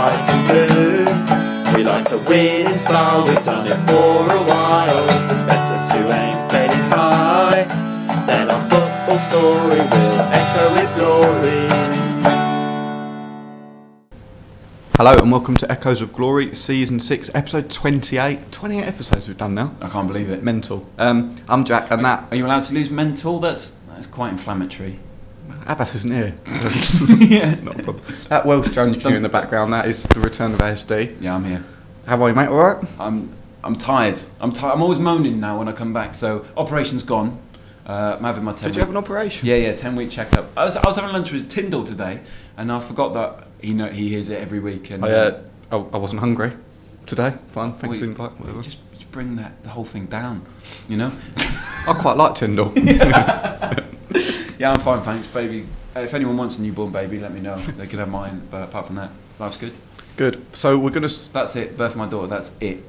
white and blue. We like to win in style, we've done it for a while. It's better to aim very high. Then our football story will echo with glory. Hello and welcome to Echoes of Glory, Season 6, Episode 28. 28 episodes we've done now. I can't believe it. Mental. Um, I'm Jack and that. Are you allowed to lose mental? That's that's quite inflammatory. Abbas isn't here. yeah. Not a problem. That Welsh Jones cue in the background, that is the return of ASD. Yeah, I'm here. How are you, mate? Alright? I'm I'm tired. I'm tired. I'm always moaning now when I come back. So operation's gone. Uh, I'm having my ten. Did you have an operation? Yeah, yeah, ten week checkup. I was I was having lunch with Tyndall today, and I forgot that he know he hears it every week. And I, uh, I, I wasn't hungry today. Fine, thanks for the invite. Whatever. just, just bring that the whole thing down, you know. I quite like Tyndall. Yeah, I'm fine, thanks, baby. Uh, if anyone wants a newborn baby, let me know. They can have mine. But apart from that, life's good. Good. So we're going to. That's it. Birth of my daughter. That's it.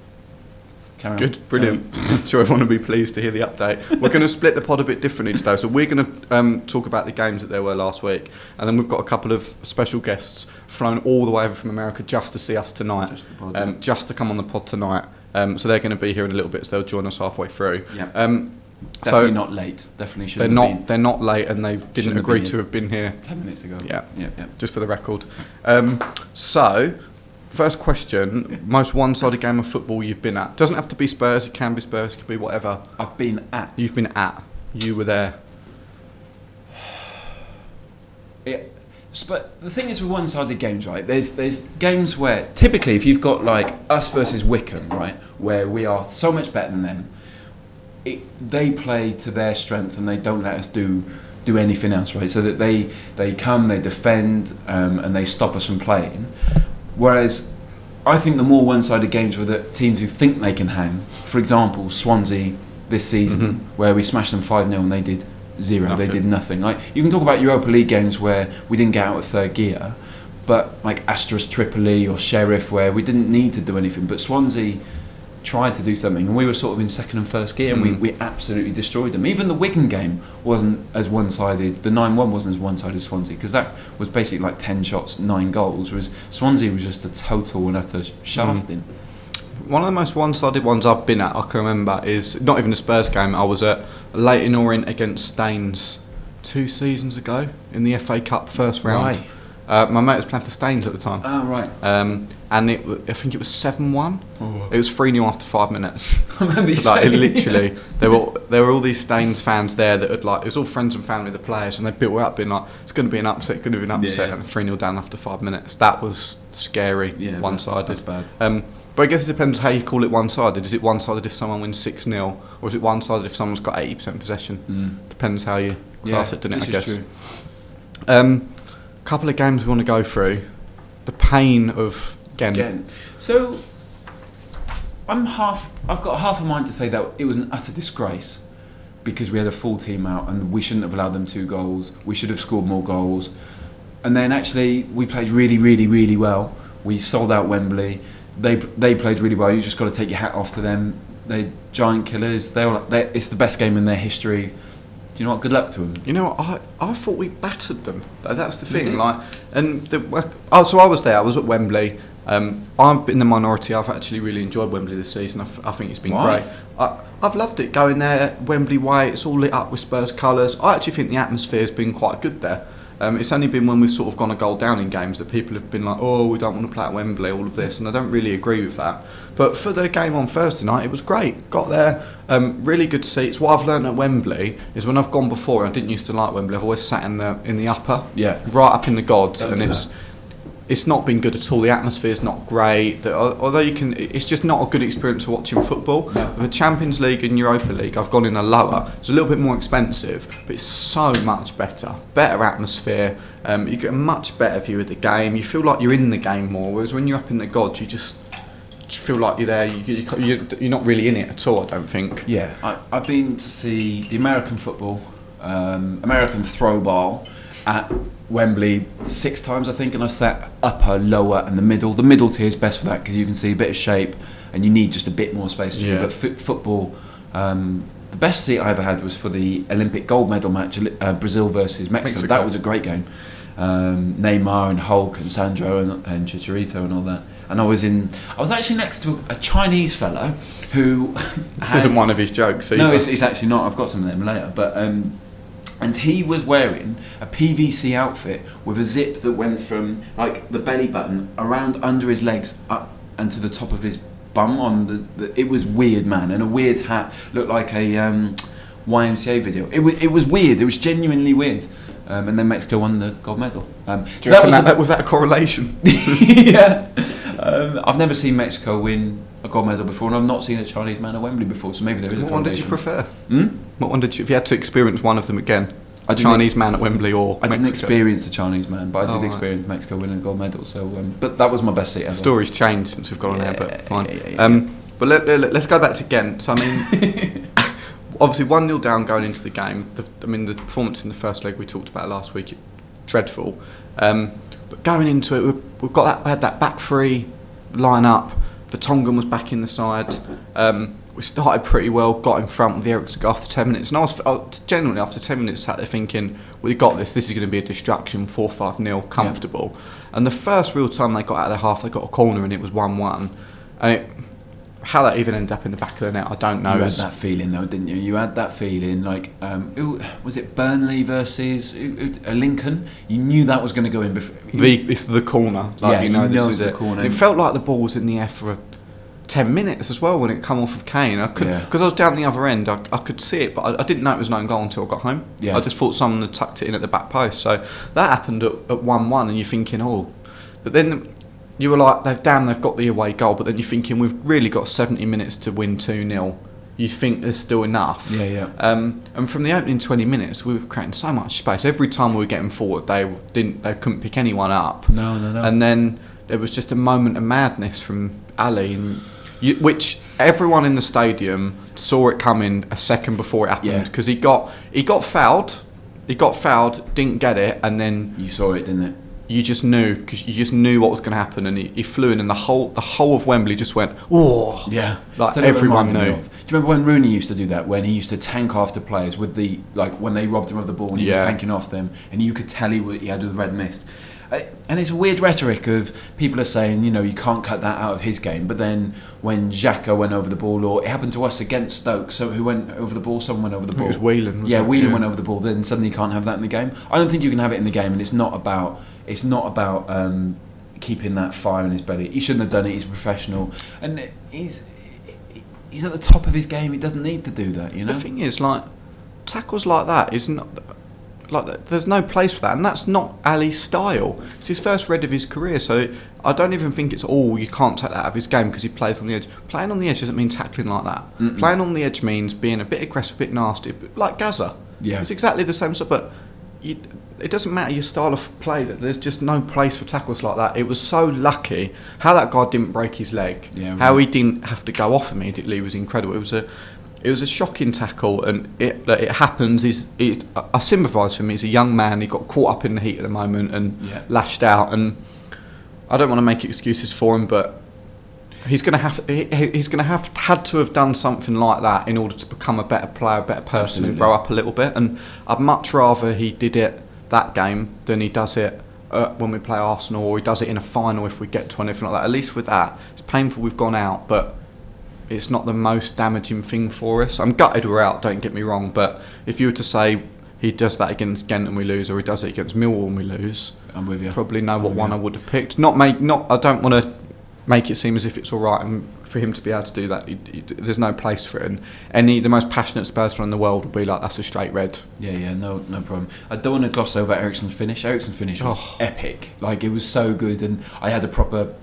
Carry on. Good, brilliant. sure, everyone will be pleased to hear the update. We're going to split the pod a bit differently today. So we're going to um, talk about the games that there were last week, and then we've got a couple of special guests flown all the way over from America just to see us tonight, Just pod, um, just to come on the pod tonight. Um, so they're going to be here in a little bit. So they'll join us halfway through. Yeah. Um, Definitely so not late. Definitely should they're have not been they're not late, and they didn't agree to have been here. ten minutes ago. Yeah. Yeah. Yeah. Just for the record. Um, so. First question: Most one-sided game of football you've been at doesn't have to be Spurs. It can be Spurs. It could be whatever. I've been at. You've been at. You were there. It, but the thing is with one-sided games, right? There's there's games where typically if you've got like us versus Wycombe, right, where we are so much better than them, it, they play to their strengths and they don't let us do do anything else, right? So that they they come, they defend, um, and they stop us from playing. Whereas I think the more one-sided games were the teams who think they can hang. For example, Swansea this season, Mhm. where we smashed them five 0 and they did zero. Nothing. They did nothing. Like you can talk about Europa League games where we didn't get out of third gear, but like Asteras Tripoli or Sheriff, where we didn't need to do anything. But Swansea tried to do something, and we were sort of in second and first gear, and Mm. we, we absolutely destroyed them. Even the Wigan game wasn't as one-sided. The nine-one wasn't as one-sided as Swansea because that was basically like ten shots, nine goals. Whereas Swansea was just a total and utter shafting. One of the most one-sided ones I've been at, I can remember, is not even a Spurs game. I was at Leyton Orient against Staines two seasons ago in the FA Cup first round. Right. Uh, my mate was playing for Staines at the time, Ah, right. um, and it, I think it was seven-one. It was three 0 after five minutes. I remember you like literally, there were there were all these Staines fans there that had like it was all friends and family of the players, and they built up being like it's going to be an upset, it's going to be an upset, Yeah, yeah. and three 0 down after five minutes. That was scary, Yeah, one-sided. That's bad. Um, but I guess it depends how you call it one-sided. Is it one-sided if someone wins six 0 or is it one-sided if someone's got eighty percent possession? Mm. Depends how you Yeah, class it, doesn't it? I guess. true. Um, couple of games we want to go through. The pain of Ghent. Again. So I'm half. I've got half a mind to say that it was an utter disgrace because we had a full team out and we shouldn't have allowed them two goals. We should have scored more goals. And then actually we played really, really, really well. We sold out Wembley. They they played really well. You just got to take your hat off to them. They giant killers. They all. They, it's the best game in their history. Do you know what? Good luck to them. You know, what, I I thought we battered them. That's the thing. Like, and the oh, so I was there. I was at Wembley. Um, I'm in the minority. I've actually really enjoyed Wembley this season. I, f- I think it's been Why? great. I, I've loved it going there, Wembley Way. It's all lit up with Spurs colours. I actually think the atmosphere's been quite good there. Um, it's only been when we've sort of gone a goal down in games that people have been like, "Oh, we don't want to play at Wembley." All of this, and I don't really agree with that. But for the game on Thursday night, it was great. Got there, um, really good seats. What I've learned at Wembley is when I've gone before, I didn't used to like Wembley. I've always sat in the in the upper, Yeah. right up in the gods, Don't and it's it's not been good at all. The atmosphere's not great. The, although you can, it's just not a good experience for watching football. No. The Champions League and Europa League, I've gone in the lower. It's a little bit more expensive, but it's so much better. Better atmosphere. Um, you get a much better view of the game. You feel like you're in the game more. Whereas when you're up in the gods, you just just feel like you're there. You, you, you, you're not really in it at all. I don't think. Yeah, I, I've been to see the American football, um, American throwball at Wembley six times, I think, and I sat upper, lower, and the middle. The middle tier is best for that because you can see a bit of shape and you need just a bit more space to Yeah. do. But f- football, um, the best seat I ever had was for the Olympic gold medal match, uh, Brazil versus Mexico. Mexico. That was a great game. um, Neymar and Hulk and Sandro and, and Chicharito and all that. And I was in. I was actually next to a Chinese fella who. This isn't one of his jokes. No, it's, it's actually not. I've got some of them later. But um, and he was wearing a PVC outfit with a zip that went from like the belly button around under his legs up and to the top of his bum. On the, the it was weird, man, and a weird hat looked like a um, YMCA video. It was it was weird. It was genuinely weird. Um, and then Mexico won the gold medal. Um, so reckon the- that, that was that a correlation? yeah. Um, I've never seen Mexico win a gold medal before, and I've not seen a Chinese man at Wembley before. So maybe there is a what one did you prefer? Hmm? What one did you? If you had to experience one of them again, a Chinese man at Wembley or I didn't experience a Chinese man, but I Oh, did right. experience Mexico winning a gold medal. So, um, but that was my best seat ever. Story's changed since we've gone on Yeah, there, but fine. yeah, yeah. Um, but let, us go back to Ghent. So, I mean, obviously 1 0 down going into the game. The, I mean, the performance in the first leg we talked about last week, dreadful. Um, but going into it, we've, we've got that, we had that back three line up. Vertonghen was back in the side. Um, we started pretty well, got in front with the Eriksen goal after 10 minutes. And I was I was generally, after 10 minutes, sat there thinking, we got this, this is going to be a distraction, 4 5 0, comfortable. And the first real time they got out of their half, they got a corner and it was 1 1. And it, how that even ended up in the back of the net, I don't know. You had that feeling though, didn't you? You had that feeling like, um, who, was it Burnley versus who, who, uh, Lincoln? You knew that was going to go in before. the it's the corner. Like, Yeah, you know, this is the it. corner. It felt like the ball was in the air for a, ten minutes as well when it come off of Kane. I could Yeah. because I was down the other end. I, I could see it, but I, I didn't know it was an own goal until I got home. Yeah. I just thought someone had tucked it in at the back post. So that happened at, at one one, and you're thinking, oh, but then. You were like, they've damn, they've got the away goal, but then you're thinking we've really got 70 minutes to win 2 0. You think there's still enough. Yeah, yeah. Um, and from the opening 20 minutes, we were creating so much space. Every time we were getting forward, they didn't, they couldn't pick anyone up. No, no, no. And then there was just a moment of madness from Alli, and you, which everyone in the stadium saw it coming a second before it happened because he got he got fouled, he got fouled, didn't get it, and then you saw it, didn't it? You just knew because you just knew what was going to happen, and he, he flew in, and the whole the whole of Wembley just went, oh, Yeah, Like, everyone knew. Do you remember when Rooney used to do that? When he used to tank after players with the like when they robbed him of the ball and he Yeah. was tanking off them, and you could tell he, he had the red mist. And it's a weird rhetoric of people are saying, you know, you can't cut that out of his game. But then when Xhaka went over the ball, or it happened to us against Stoke, so who went over the ball? Someone went over the ball. it was Whelan, Yeah, it? Whelan Yeah. went over the ball. Then suddenly you can't have that in the game. I don't think you can have it in the game, and it's not about it's not about um, keeping that fire in his belly. He shouldn't have done it. He's a professional, and he's he's at the top of his game. He doesn't need to do that, you know. The thing is, like tackles like that is not like there's no place for that, and that's not Alli's style. It's his first red of his career, so I don't even think it's all you can't take that out of his game because he plays on the edge. Playing on the edge doesn't mean tackling like that. Mm-mm. Playing on the edge means being a bit aggressive, a bit nasty, like Gaza. Yeah. it's exactly the same stuff, but. You, it doesn't matter your style of play. That there's just no place for tackles like that. It was so lucky how that guy didn't break his leg. Yeah, how right. he didn't have to go off immediately was incredible. It was a, it was a shocking tackle, and it it happens. He's it, I- sympathise for him. He's a young man. He got caught up in the heat at the moment and Yeah. lashed out. And I don't want to make excuses for him, but he's going to have he, he- he's going to have had to have done something like that in order to become a better player, a better person, and grow up a little bit. And I'd much rather he did it that game than he does it. Uh, when we play Arsenal, or he does it in a final if we get to anything like that. At least with that, it's painful we've gone out, but it's not the most damaging thing for us. I'm gutted we're out, don't get me wrong, but if you were to say he does that against Ghent and we lose, or he does it against Millwall and we lose, I'm with you. probably know what I'm with one you. I would have picked. Not make, not. I don't want to make it seem as if it's all right and for him to be able to do that. He, he, there's no place for it. And any the most passionate Spurs fan in the world would be like, that's a straight red. Yeah, yeah, no, no problem. I don't want to gloss over Eriksen's finish. Eriksen's finish was Oh. epic. Like it was so good, and I had a proper,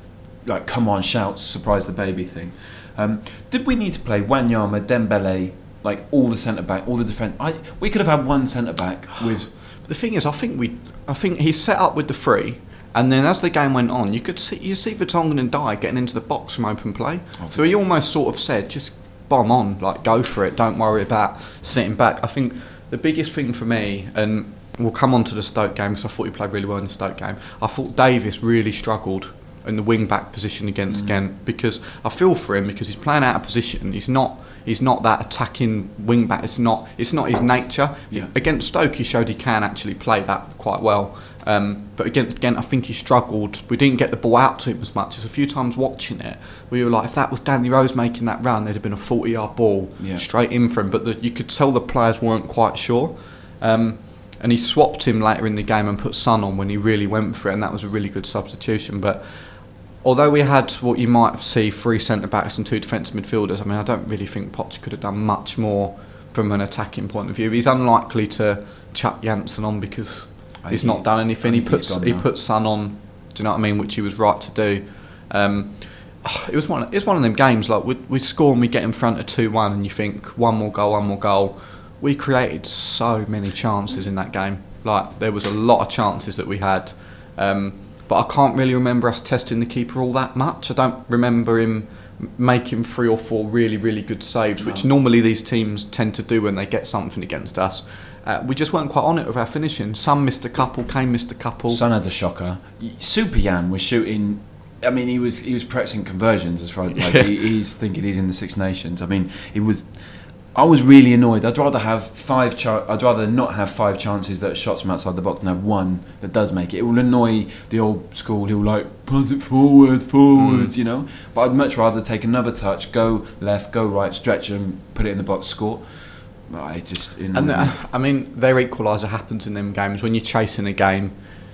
like, come on, shout, surprise the baby thing. Um, did we need to play Wanyama, Dembele, like all the centre back, all the defence? I we could have had one centre back with. But the thing is, I think we, I think he set up with the three, and then as the game went on, you could see you see Vertonghen and Dier getting into the box from open play. Oh, So he almost sort of said, just bomb on, like go for it. Don't worry about sitting back. I think the biggest thing for me, and we'll come on to the Stoke game because I thought he played really well in the Stoke game. I thought Davies really struggled in the wing back position against Mm. Ghent because I feel for him because he's playing out of position. He's not. He's not that attacking wing back. It's not. It's not his nature. Yeah. Against Stoke, he showed he can actually play that quite well. Um, but against Ghent, I think he struggled. We didn't get the ball out to him as much. There's a few times watching it, we were like, if that was Danny Rose making that run, there'd have been a 40 yard ball Yeah. straight in for him. But the, you could tell the players weren't quite sure. Um, and he swapped him later in the game and put Son on when he really went for it, and that was a really good substitution. But although we had what you might see three centre backs and two defensive midfielders, I mean, I don't really think Poch could have done much more from an attacking point of view. He's unlikely to chuck Janssen on because he's not done anything. He puts he now. puts Son on. Do you know what I mean? Which he was right to do. Um, it was one. It was one of them games like we we score and we get in front of two one, and you think one more goal, one more goal. We created so many chances in that game. Like there was a lot of chances that we had, um, but I can't really remember us testing the keeper all that much. I don't remember him making three or four really really good saves, which normally these teams tend to do when they get something against us. Uh, we just weren't quite on it with our finishing. Some missed a couple, Kane missed a couple. Son had the shocker. Super Jan was shooting. I mean, he was he was practicing conversions as right. Like Yeah. he, he's thinking he's in the Six Nations. I mean, he was. I was really annoyed. I'd rather have five. I'd rather not have five chances that shots from outside the box and have one that does make it. It will annoy the old school who like pass it forward, forward. You know. But I'd much rather take another touch, go left, go right, stretch and put it in the box, score. But I just. It And annoyed uh. I mean, their equaliser happens in them games when you're chasing a game.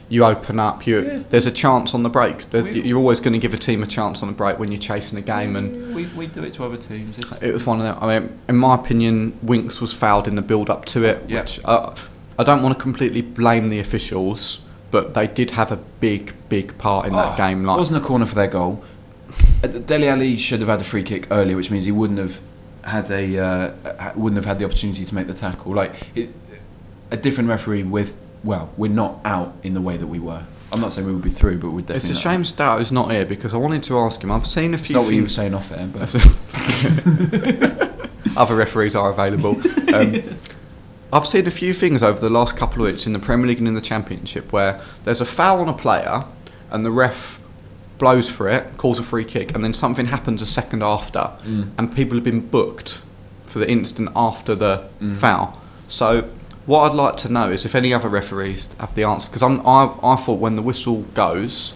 You open up. You Yeah. there's a chance on the break. We- You're always going to give a team a chance on the break when you're chasing a game, and we, we do it to other teams. It's, it was one of them. I mean, in my opinion, Winks was fouled in the build up to it. Yeah. Which uh, I don't want to completely blame the officials, but they did have a big, big part in that Oh, game. It Like wasn't a corner for their goal. Uh, Dele Alli should have had a free kick earlier, which means he wouldn't have had a uh, wouldn't have had the opportunity to make the tackle. Like it, a different referee with well, we're not out in the way that we were. I'm not saying we would be through, but we're definitely. it's a shame out. Stout is not here because I wanted to ask him. I've seen a It's few not what you were saying off air, but Other referees are available. Um, I've seen a few things over the last couple of weeks in the Premier League and in the Championship where there's a foul on a player and the ref blows for it, calls a free kick, and then something happens a second after, Mm. and people have been booked for the instant after the Mm. foul. So, what I'd like to know is if any other referees have the answer, because I, I thought when the whistle goes,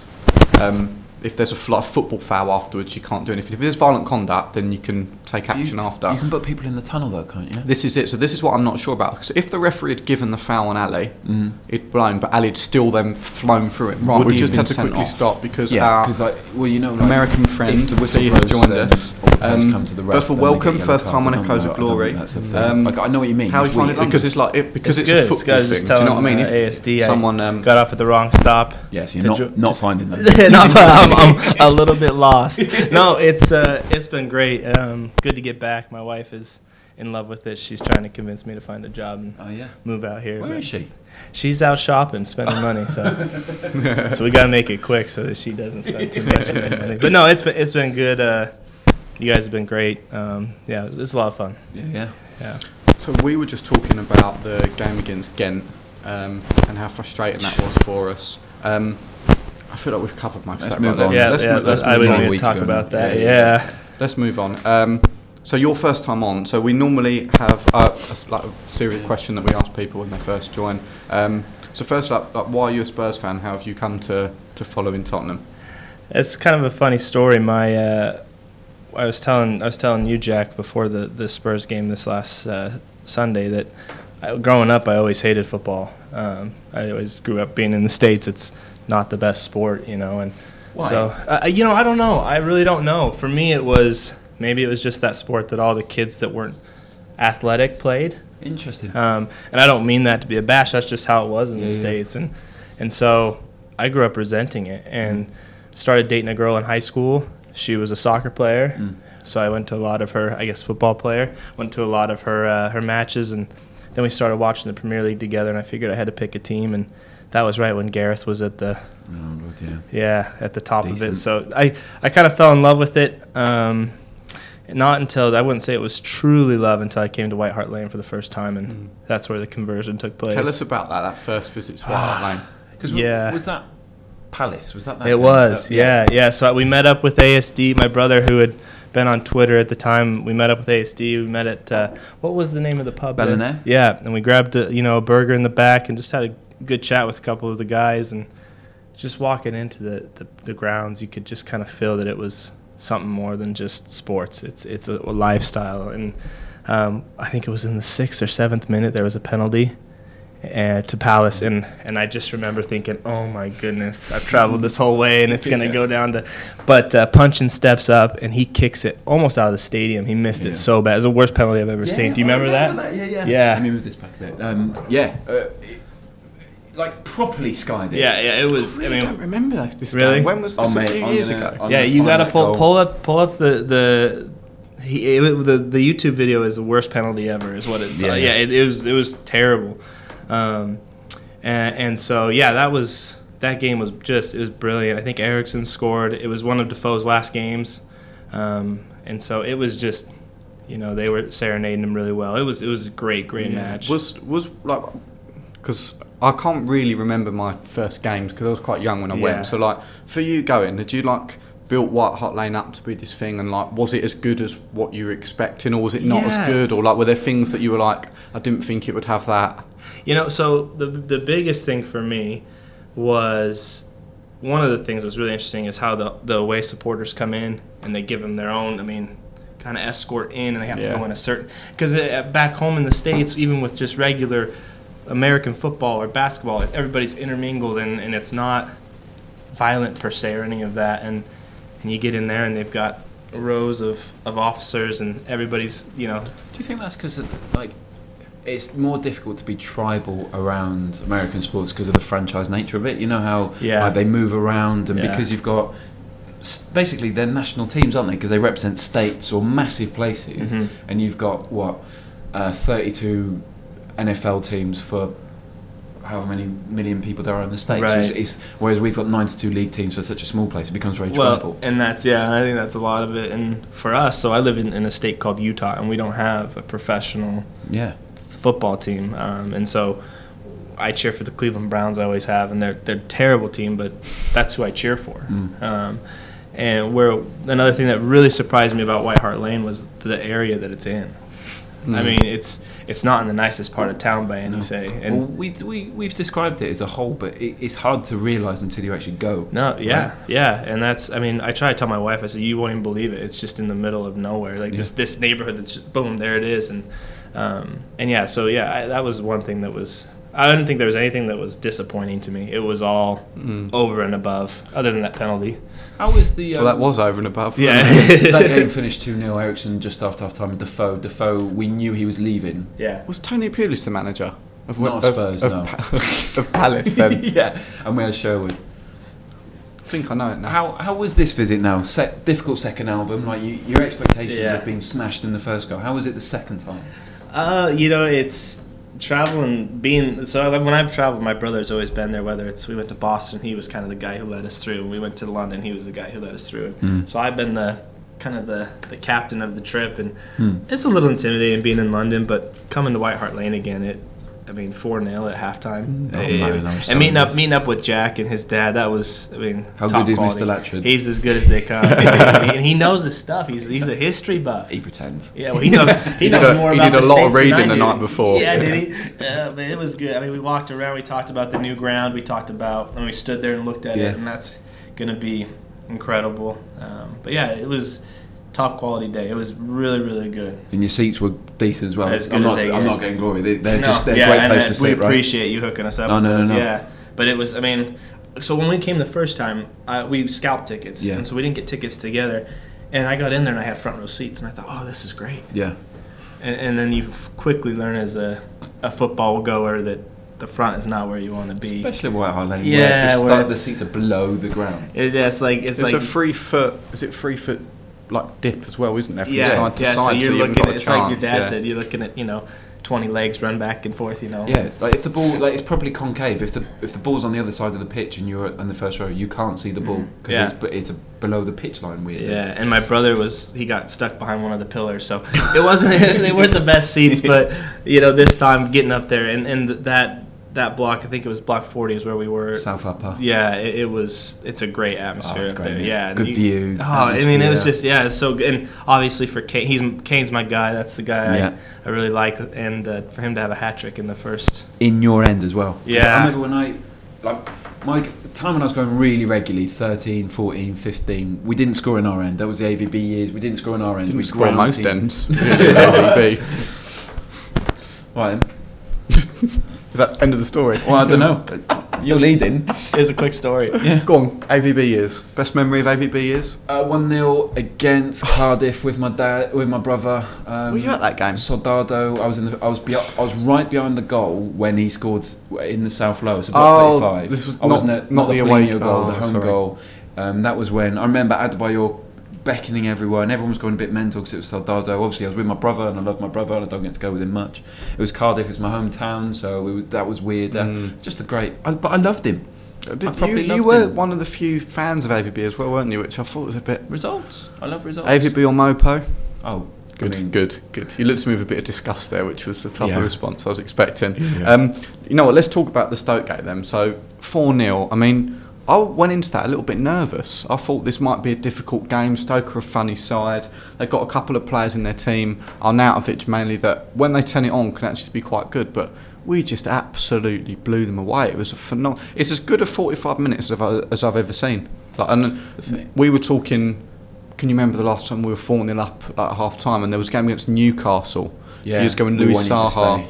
um, if there's a fl- football foul afterwards, you can't do anything. If there's violent conduct, then you can take action you, after. You can put people in the tunnel though, can't you? This is it. So this is what I'm not sure about. Because if the referee had given the foul on Alli, Mm. he'd blown, but Alli had still then flown through it. Right, Would we just have had to quickly off? stop because Yeah, our because like, well, you know, like, American friend if the has joined then us. all players Um, come to the ref, first of all, then they get welcome, first time on I Echoes know- of I don't Glory. think That's a thing. Um, like, I know what you mean. How you find it? Because it's like it, because It's it's, good. a football guy's thing. just Do you know what I mean? uh, If ASD, someone um, Got off at the wrong stop. Yes, you're not not finding them. no, I'm, I'm a little bit lost. No, it's uh, it's been great. Um, good to get back. My wife is in love with it. She's trying to convince me to find a job and Oh yeah. move out here. Where but is she? She's out shopping, spending money. So, so we gotta make it quick so that she doesn't spend too much money. But no, it's been it's been good. Uh, you guys have been great. Um, yeah, it's, it's a lot of fun. Yeah, yeah. Yeah. So we were just talking about the game against Ghent um, and how frustrating that was for us. Um, I feel like we've covered most Let's of that. move right on. Yeah, let's, yeah. mo- let's I move wouldn't on. even talk about that. Yeah, Yeah. yeah. Let's move on. Um, so your first time on. So we normally have uh, a, s- like a serious question that we ask people when they first join. Um, so first up, like, why are you a Spurs fan? How have you come to, to following Tottenham? It's kind of a funny story. My, uh, I was telling I was telling you, Jack, before the, the Spurs game this last uh, Sunday that I, growing up I always hated football. Um, I always grew up being in the states. It's not the best sport, you know, and Why? so uh, you know I don't know. I really don't know. For me, it was maybe it was just that sport that all the kids that weren't athletic played. Interesting. Um, and I don't mean that to be a bash. That's just how it was in Yeah, the yeah. states, and and so I grew up resenting it, and started dating a girl in high school. She was a soccer player, Mm. so I went to a lot of her, I guess, football player. Went to a lot of her uh, her matches, and then we started watching the Premier League together. And I figured I had to pick a team, and that was right when Gareth was at the Oh, yeah. yeah at the top of it. So I I kind of fell in love with it. Um, not until I wouldn't say it was truly love until I came to White Hart Lane for the first time, and Mm. that's where the conversion took place. Tell us about that. That first visit to White Hart Lane. Because Yeah. was that Palace? Was that that? It game? was, Uh, yeah, yeah. So we met up with ASD. My brother, who had been on Twitter at the time, we met up with ASD. We met at uh, what was the name of the pub? Bellinaire? Yeah, and we grabbed a, you know a burger in the back and just had a good chat with a couple of the guys, and just walking into the, the, the grounds, you could just kind of feel that it was something more than just sports. It's it's a, a lifestyle, and um, I think it was in the sixth or seventh minute there was a penalty uh, to Palace, and and I just remember thinking, oh my goodness, I've traveled this whole way, and it's gonna Yeah. go down to. But uh, Puncheon steps up and he kicks it almost out of the stadium. He missed Yeah. it so bad. It was the worst penalty I've ever seen. Do you remember, that? Yeah, yeah. Yeah. Let me move this back a bit. Um, yeah. Uh, like properly skied it. Yeah, yeah, it was. I, I mean, don't remember that. This Really? game. When was Oh, this? mate, a few I'm years gonna- ago. I'm yeah, you gotta pull pull up pull up the the. He, it, the the YouTube video is the worst penalty ever. Is what it's. Yeah. Yeah, yeah it, it was it was terrible, um, and, and so yeah, that was that game was just it was brilliant. I think Eriksen scored. It was one of Defoe's last games, um, and so it was just, you know, they were serenading him really well. It was it was a great great match. Was was like because I can't really remember my first games because I was quite young when I Yeah. went. So like for you going, did you like built White Hart Lane up to be this thing and like was it as good as what you were expecting or was it not Yeah. as good or like were there things that you were like I didn't think it would have that? You know, so the the biggest thing for me was one of the things that was really interesting is how the the away supporters come in and they give them their own. I mean, kind of escort in, and they have Yeah. to go in a certain because uh, back home in the states, even with just regular American football or basketball, everybody's intermingled and, and it's not violent per se or any of that. And and you get in there and they've got rows of, of officers and everybody's you know Do you think that's because like it's more difficult to be tribal around American sports because of the franchise nature of it? You know how Yeah. like, they move around, and Yeah. because you've got basically they're national teams, aren't they? Because they represent states or massive places, Mhm. and you've got what uh, 32 NFL teams for. However many million people there are in the states, So it's, it's, whereas we've got 92 league teams for such a small place, it becomes very Well, tribal. and that's yeah, I think that's a lot of it. And for us, so I live in, in a state called Utah, and we don't have a professional Yeah, football team, um, and so I cheer for the Cleveland Browns. I always have, and they're they're a terrible team, but that's who I cheer for. Mm. Um, and where another thing that really surprised me about White Hart Lane was the area that it's in. I Mm. mean, it's it's not in the nicest part of town by any No. say, well, and we, we, we've described it as a whole, but it, it's hard to realise until you actually go. No, yeah, Right. yeah, and that's. I mean, I try to tell my wife. I said, "You won't even believe it. It's just in the middle of nowhere, like this this neighborhood. That's just, boom, there it is." And um, and yeah, so yeah, I, that was one thing that was. I didn't think there was anything that was disappointing to me. It was all Mm. over and above, other than that penalty. How was the. Um, Well, that was over and above. Yeah, that game finished 2 0 Eriksen just after half time. With Defoe, Defoe, we knew he was leaving. yeah. Was Tony Pulis the manager of Not of, Spurs, of, no. Pa- of Palace? Then yeah, and we had Sherwood. I think I know it now. How how was this visit now? Se- difficult second album. Like you, your expectations Yeah. have been smashed in the first go. How was it the second time? Uh, you know, it's traveling, being so when I've traveled, my brother's always been there. Whether it's we went to Boston, he was kind of the guy who led us through. We went to London, he was the guy who led us through. Mm. So I've been the kind of the, the captain of the trip, and Hmm. it's a little intimidating being in London. But coming to White Hart Lane again, it. I mean, four 0 at halftime, Oh, It- man, I'm so and meeting up, meeting up with Jack and his dad. That was, I mean, How top good is quality. Mr. Latchford? He's as good as they come, and he knows his stuff. He's he's a history buff. He pretends. Yeah, well, he knows. He, He knows a- more he about did a the lot of States than reading the night before. Yeah, did he? Yeah, but it was good. I mean, we walked around. We talked about the new ground. We talked about, and we stood there and looked at Yeah. it, and that's going to be incredible. Um, but yeah, it was top quality day. It was really, really good. And your seats were decent as well. As good I'm as not. they I'm get. not getting glory. They, they're No, just they're yeah, great and place uh, to we sit, right? appreciate you hooking us up. No, no, no, no. Yeah, but it was. I mean, so when we came the first time, uh, we scalped tickets, Yeah. and so we didn't get tickets together. And I got in there and I had front row seats, and I thought, oh, this is great. Yeah. And, and then you quickly learn as a, a football goer that the front is not where you want to be. Especially White Hart Lane. Yeah, where the, where start, the seats are below the ground. It, yeah, it's like it's, It's like a three foot. Is it three foot like dip as well, isn't there? From yeah, side to yeah. side, so you're you haven't looking. At, it's like your dad yeah. said. You're looking at you know, twenty legs run back and forth. You know. Yeah, like if the ball, like it's probably concave. If the if the ball's on the other side of the pitch and you're in the first row, you can't see the ball mm, because Yeah. it's, but it's a, below the pitch line. Weirdly. Yeah, and my brother was he got stuck behind one of the pillars, so it wasn't they weren't the best seats, but you know this time getting up there and and that that block, I think it was block 40 is where we were. South Upper. Yeah, it, it was. It's a great atmosphere Oh, it's great, there. yeah. Yeah, Good you- view, Oh, I mean, it was just yeah, it's so good. And obviously for Kane, he's Kane's my guy. That's the guy Yeah. I, I really like. And uh, for him to have a hat trick in the first. in your end as well. Yeah. I remember when I, like, my time when I was going really regularly, 13, 14, 15, we didn't score in our end. That was the AVB years. We didn't score in our end. Didn't we score most ground ends. LVB. Right then. Is that end of the story? Well, I don't know. You're leading. Here's a quick story. Yeah. Go on, AVB years. Best memory of AVB years? Uh, 1 0 against Cardiff with my dad, with my brother. Um, Were you at that game? Soldado. I was in the. I was. Be- I was right behind the goal when he scored in the South Low. So Oh, about 35. this was I wasn't not- at, not not the the away- goal, oh, the home sorry. goal. Um, that was when I remember Adebayor beckoning everyone. Everyone was going a bit mental because it was Soldado. Obviously, I was with my brother, and I love my brother, and I don't get to go with him much. It was Cardiff. It's my hometown, so we, were- that was weird. Uh, Mm. Just a great. I, but I loved him. Did I probably you, you were him. one of the few fans of AVB as well, weren't you? Which I thought was a bit. Results. I love results. AVB or Mopo? Oh, Good, I mean, good, good. You looked at me with a bit of disgust there, which was the type Yeah. of response I was expecting. Yeah. Um, you know what? Let's talk about the Stoke game then. So four 0 I mean, I went into that a little bit nervous. I thought this might be a difficult game. Stoke are a funny side. They've got a couple of players in their team, Arnautovic mainly, that when they turn it on can actually be quite good. But we just absolutely blew them away. It was a phenomenal. It's as good a 45 minutes as I've, as I've ever seen. Like, and we were talking. Can you remember the last time we were 4 0 up at half time and there was a game against Newcastle? Yeah, few years ago we Louis Saha,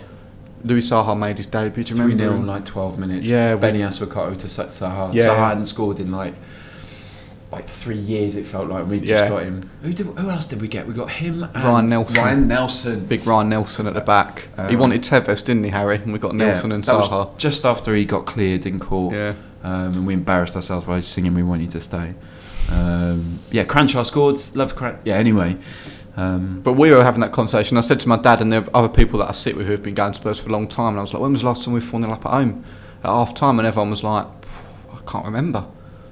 Louis Saha made his debut. Do you 3 remember? 0 in like 12 minutes. Yeah, Benny Assou-Ekotto to Sa- Saha. Yeah. Saha hadn't scored in like like three years, it felt like. We Yeah. just got him. Who, did, who else did we get? We got him and Ryan Nelsen. Ryan Nelsen. Big Ryan Nelsen at the back. he Um, wanted Tevez, didn't he, Harry? And we got Nelsen yeah, and Saha. just after he got cleared in court. Yeah. Um, and we embarrassed ourselves by singing "We Want You to Stay." Um, yeah, Kranjcar scored. Love Cran. Yeah. Anyway, um, But we were having that conversation. I said to my dad and the other people that I sit with who have been going to Spurs for a long time, and I was like, when was the last time we were 4 0 up at home? At half time, and everyone was like, I can't remember.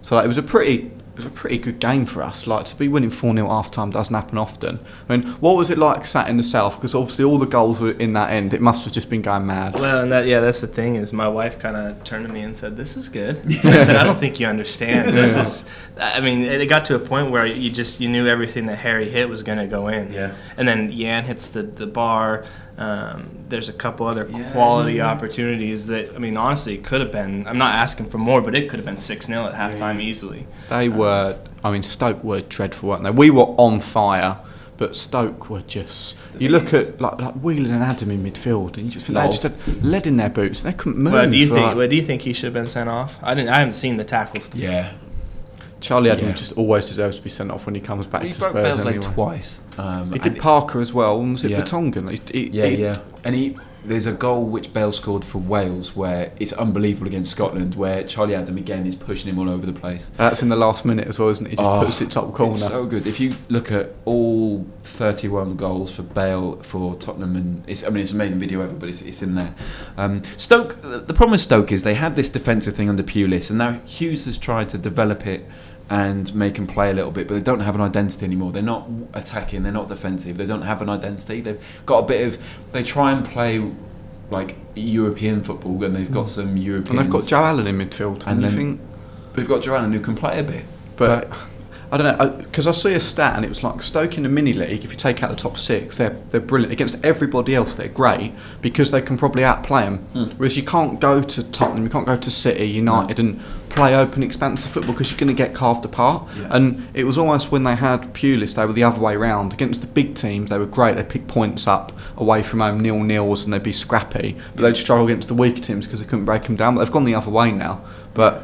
So like, it was a pretty. It was a pretty good game for us. Like to be winning four 0 half time doesn't happen often. I mean, what was it like sat in the south? Because obviously all the goals were in that end. It must have just been going mad. Well, and that yeah, that's the thing is my wife kind of turned to me and said, "This is good." I said, "I don't think you understand. This is." I mean, it got to a point where you just you knew everything that Harry hit was going to go in. Yeah. And then Jan hits the the bar. Um, there's a couple other Yeah, quality yeah. opportunities that I mean, honestly, it could have been. I'm not asking for more, but it could have been six 0 at halftime easily. They were, I mean, Stoke were dreadful, weren't they? We were on fire, but Stoke were just. The You look is- at like like Whelan and Adam in midfield, and you just think No. they just had lead in their boots. They couldn't move. But do you think? like- But do you think he should have been sent off? I didn't. I haven't seen the tackles. yeah. Charlie Adam Yeah. just always deserves to be sent off when he comes back He to broke Spurs Bale's leg anyway. twice. Um, He did Parker as well. and Was it Yeah. Vertonghen? He, he, Yeah, he- yeah. And he there's a goal which Bale scored for Wales where it's unbelievable against Scotland where Charlie Adam again is pushing him all over the place. That's in the last minute as well, isn't it? He just Oh, puts it top corner. So good. If you look at all 31 goals for Bale for Tottenham, and it's, I mean it's an amazing video ever, but it's, it's in there. Um, Stoke. The problem with Stoke is they had this defensive thing under Pulis, and now Hughes has tried to develop it and make them play a little bit, but they don't have an identity anymore. They're not attacking. They're not defensive. They don't have an identity. They've got a bit of. They try and play like European football, and they've got mm. some European. and they've got Joe Allen in midfield. And, And then- think, They've got Joanna who can play a bit, but. I don't know because I, see a stat and it was like Stoke in the mini league. If you take out the top six, they're they're brilliant against everybody else. They're great because they can probably outplay them. Mm. Whereas you can't go to Tottenham, you can't go to City, United, and play open, expansive football because you're going to get carved apart. Yeah. And it was almost when they had Pulis, they were the other way round. Against the big teams, they were great. They pick points up away from home, nil nils, and they'd be scrappy. But they'd struggle against the weaker teams because they couldn't break them down. But they've gone the other way now. But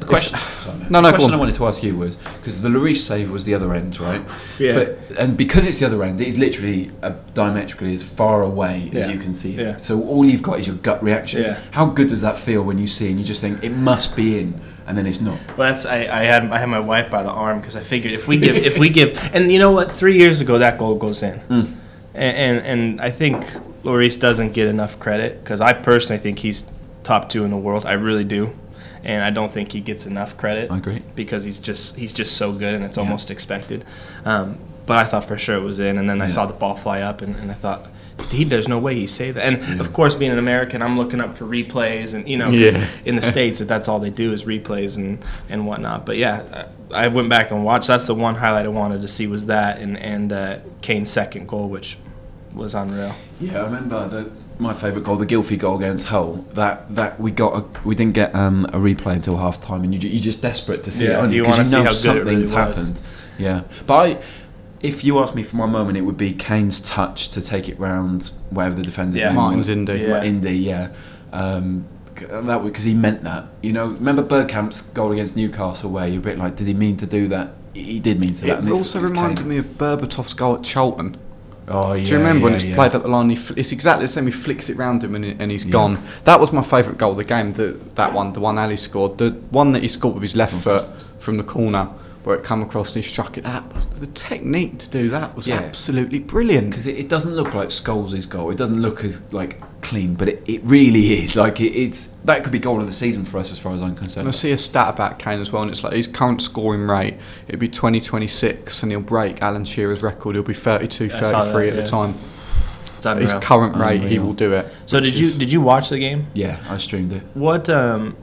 The question, It's- sorry, mate. No, the question. I wanted to ask you was because the Lloris save was the other end, right? Yeah. But and because it's the other end, it is literally uh, diametrically as far away as Yeah. you can see it. Yeah. So all you've got is your gut reaction. Yeah. How good does that feel when you see and you just think it must be in, and then it's not? Well, that's I, I had I had my wife by the arm because I figured if we give if we give and you know what three years ago that goal goes in Mm. and and, and I think Lloris doesn't get enough credit because I personally think he's top two in the world I really do and I don't think he gets enough credit I agree. because he's just he's just so good and it's Yeah. almost expected um, but I thought for sure it was in and then I saw the ball fly up and, and I thought he there's no way he saved that. And of course, being an American, I'm looking up for replays, and you know, 'cause Yeah. in the states, that's all they do is replays and and whatnot. But yeah, I I went back and watched. That's the one highlight I wanted to see was that, and and uh, Kane's second goal, which was unreal. Yeah, I remember the, my favourite goal, the Gylfi goal against Hull. That that we got, a, we didn't get um, a replay until half time, and you, you're just desperate to see Yeah, it, aren't you? you 'Cause wanna see know how good really something's was. happened. Yeah, but I, if you ask me for my moment, it would be Kane's touch to take it round wherever the defender. Yeah. Martins Indi. Yeah. Indi, yeah. Um, that because he meant that. You know, remember Bergkamp's goal against Newcastle, where you're a bit like, did he mean to do that? He he did mean to. that. It and this- also this reminded Kane. me of Berbatov's goal at Charlton. Oh yeah. Do you remember when yeah, it's yeah. played up the line? He fl- it's exactly the same. He flicks it round him and, he- and he's Yeah. gone. That was my favourite goal of the game. The, that one, the one Alli scored. The one that he scored with his left Mm-hmm. foot from the corner, where it come across and he struck it. That the technique to do that was Yeah. absolutely brilliant. because it, it doesn't look like Scholes' goal. It doesn't look as like clean, but it, it really is. Like it, it's that could be goal of the season for us as far as I'm And I see a stat about Kane as well, and it's like his current scoring rate, it'd be 2026, and he'll break Alan Shearer's record. He'll be 32, I saw 33 that, at yeah. the time. It's His current rate, he will do it. So which did you did you watch the game? Yeah, I streamed it. What um,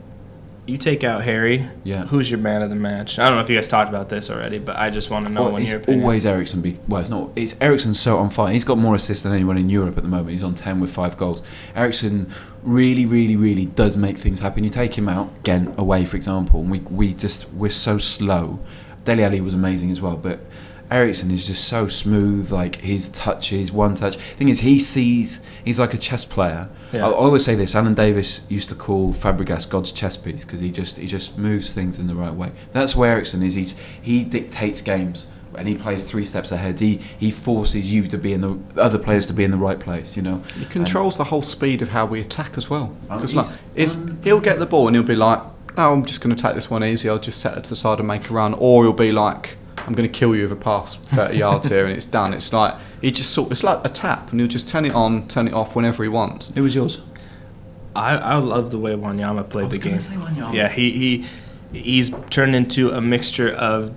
you take out Harry? Yeah. Who's your man of the match? I don't know if you guys talked about this already, but I just want to know Well, when it's your opinion. always Eriksen. Be, well, it's not. It's Eriksen's so on fire. He's got more assists than anyone in Europe at the moment. He's on ten with five goals. Eriksen really, really, really does make things happen. You take him out, Ghent away, for example, and we we just we're so slow. Dele Alli was amazing as well, but Eriksen is just so smooth. Like his touches, one touch. Thing is, he sees. He's like a chess player. Yeah. I, I always say this. Alan Davies used to call Fabregas God's chess piece because he just he just moves things in the right way. That's where Eriksen is. He's he dictates games and he plays three steps ahead. He he forces you to be in the other players to be in the right place. You know. He controls the whole speed of how we attack as well. Um, Because he's- like, it's, he'll get the ball and he'll be like, "No, I'm just going to take this one easy. I'll just set it to the side and make a run." Or he'll be like, "I'm going to kill you with a pass 30 yards here," and it's done. It's like he just sort. It's like a tap, and he'll just turn it on, turn it off whenever he wants. Who was yours? I, I love the way Wanyama played the game. Yeah, he, he he's turned into a mixture of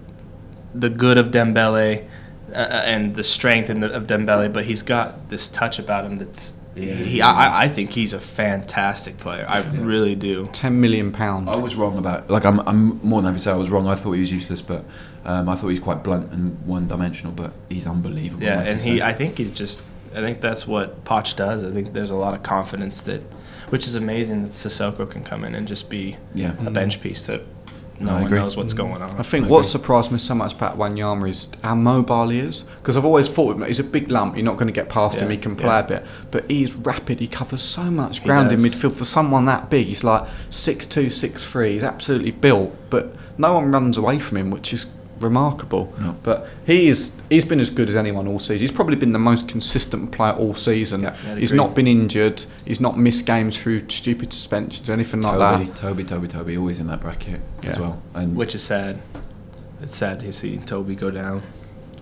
the good of Dembele uh, and the strength in the, of Dembele, but he's got this touch about him that's. He, I, I think he's a fantastic player. I really do. 10 million pound. I was wrong about. Like I'm I'm more than happy to say I was wrong. I thought he was useless, but um, I thought he was quite blunt and one dimensional. But he's unbelievable. Yeah, like and he, said. I think he's just, I think that's what Poch does. I think there's a lot of confidence that, which is amazing that Sissoko can come in and just be yeah. a bench piece that no I one agree. knows what's going on. I think I what surprised me so much about Wanyama is how mobile he is. Because I've always thought of him, he's a big lump, you're not going to get past him, he can play yeah. a bit. But he's rapid, he covers so much ground in midfield for someone that big. He's like 6'2, 6'3, he's absolutely built, but no one runs away from him, which is remarkable. No. But he is, he's been as good as anyone all season. He's probably been the most consistent player all season. Yeah, he's agree. not been injured, he's not missed games through stupid suspensions or anything like Toby, that. Toby, Toby, Toby, always in that bracket as well. And which is sad. It's sad to see Toby go down.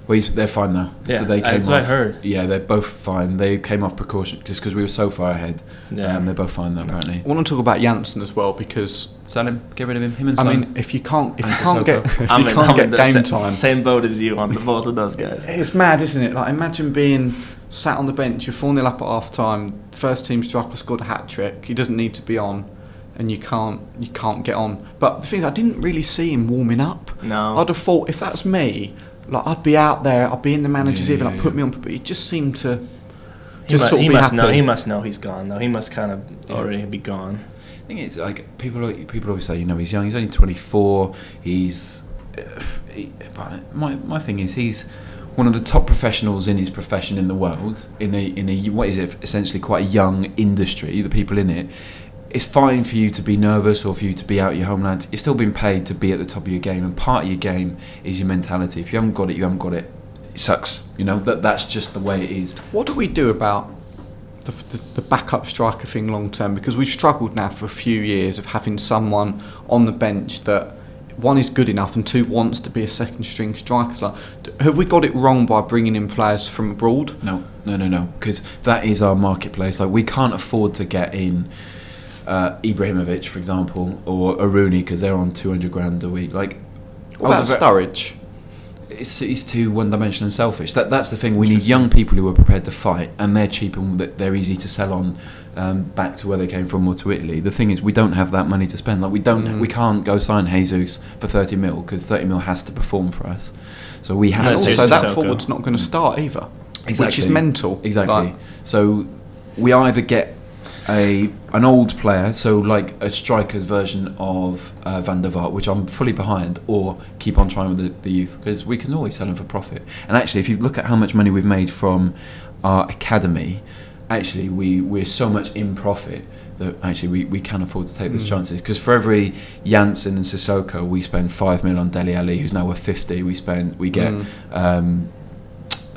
Well, he's, they're fine now. Yeah, so they came that's what I off, heard. Yeah, they're both fine. They came off precaution just because we were so far ahead. Yeah. Um, they're both fine now apparently. I want to talk about Janssen as well because Sell him. Get rid of him. Him and I Son. mean, if you can't, if you can't get, Sissoko. if you can't get the game sa- time, Same boat as you on the both of those guys. it's mad, isn't it? Like, imagine being sat on the bench, you're 4 0 up at half time, first team striker scored a hat trick, he doesn't need to be on, and you can't, you can't get on. But the thing is, I didn't really see him warming up. No. I'd have thought if that's me, like I'd be out there, I'd be in the manager's Yeah, ear, and yeah, I'd put yeah. me on. But he just seemed to He, just mu- sort of he be must happy. know. He must know he's gone though. He must kind of Yeah. already be gone. I think it's like people, people always say, you know, he's young. He's only 24. He's, uh, he, but my my thing is, he's one of the top professionals in his profession in the world. In a in a what is it? Essentially, quite a young industry. The people in it. It's fine for you to be nervous or for you to be out of your homeland. You're still being paid to be at the top of your game, and part of your game is your mentality. If you haven't got it, you haven't got it. It sucks. You know that that's just the way it is. What do we do about the, the, the backup striker thing long term? Because we've struggled now for a few years of having someone on the bench that one is good enough and two wants to be a second string striker. So, have we got it wrong by bringing in players from abroad? No, no, no, no. Because that is our marketplace. Like we can't afford to get in uh, Ibrahimovic, for example, or a Rooney because they're on two hundred grand a week. Like, What about Sturridge? it's, it's too one dimensional and selfish. That that's the thing. We need young people who are prepared to fight, and they're cheap and they're easy to sell on um, back to where they came from or to Italy. The thing is, we don't have that money to spend. Like we don't, Mm. we can't go sign Jesus for thirty mil because thirty mil has to perform for us. So we have No, so that forward's not going to start either, which is mental. Exactly. Like, so we either get a an old player, so like a striker's version of uh, Van der Vaart, which I'm fully behind, or keep on trying with the, the youth because we can always sell them for profit. And actually, if you look at how much money we've made from our academy, actually we we're so much in profit that actually we, we can afford to take those Mm. chances because for every Janssen and Sissoko we spend five mil on Dele Alli who's now worth 50 we spend we get Mm. um,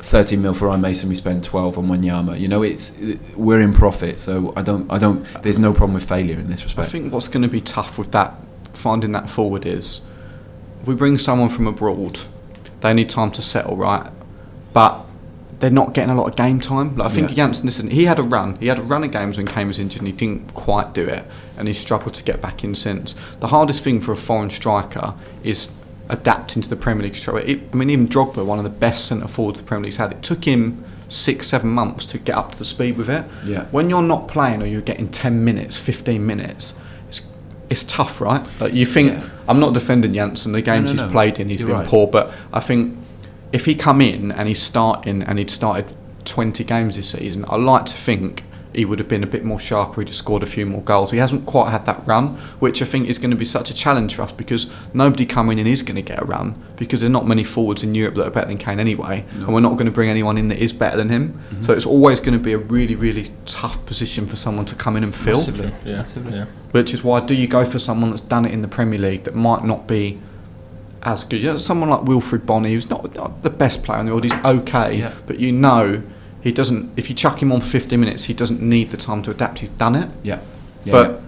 30 mil for Ryan Mason we spend 12 on Wanyama you know it's we're in profit so I don't I don't there's no problem with failure in this respect. I think what's going to be tough with that, finding that forward is, if we bring someone from abroad, they need time to settle, right? But they're not getting a lot of game time. Like I think Yeah. Janssen, listen, he had a run. He had a run of games when Kane was injured and he didn't quite do it. And he struggled to get back in since. The hardest thing for a foreign striker is adapting to the Premier League away. It- I mean, even Drogba, one of the best centre forwards the Premier League's had, it took him six, seven months to get up to the speed with it. Yeah. When you're not playing or you're getting 10 minutes, 15 minutes, it's, it's tough, right? Like you think, Yeah. I'm not defending Janssen, the games no, he's no. played in, he's been right. poor, but I think if he come in and he's starting and he'd started 20 games this season, I like to think he would have been a bit more sharper, he'd have scored a few more goals. He hasn't quite had that run, which I think is going to be such a challenge for us because nobody coming in is going to get a run because there are not many forwards in Europe that are better than Kane anyway, and we're not going to bring anyone in that is better than him. Mm-hmm. So it's always going to be a really, really tough position for someone to come in and fill. Massively. Yeah, Massively. yeah. Which is why do you go for someone that's done it in the Premier League that might not be as good? You know, someone like Wilfried Bony, who's not, not the best player in the world, he's okay, Yeah. but you know he doesn't. If you chuck him on for 50 minutes, he doesn't need the time to adapt. He's done it. yeah, yeah but yeah.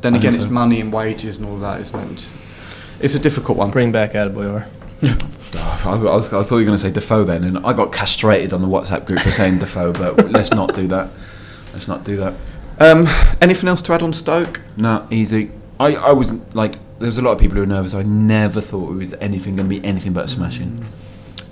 then I again, think it's money and wages and all that, isn't it? It's, it's a difficult one. Bring back Adebayor. Oh, I, was, I thought you were going to say Defoe then, and I got castrated on the WhatsApp group for saying Defoe, but let's not do that. Let's not do that. Um, anything else to add on Stoke? No, easy. I, I was like, there was a lot of people who were nervous. I never thought it was anything going to be anything but smashing.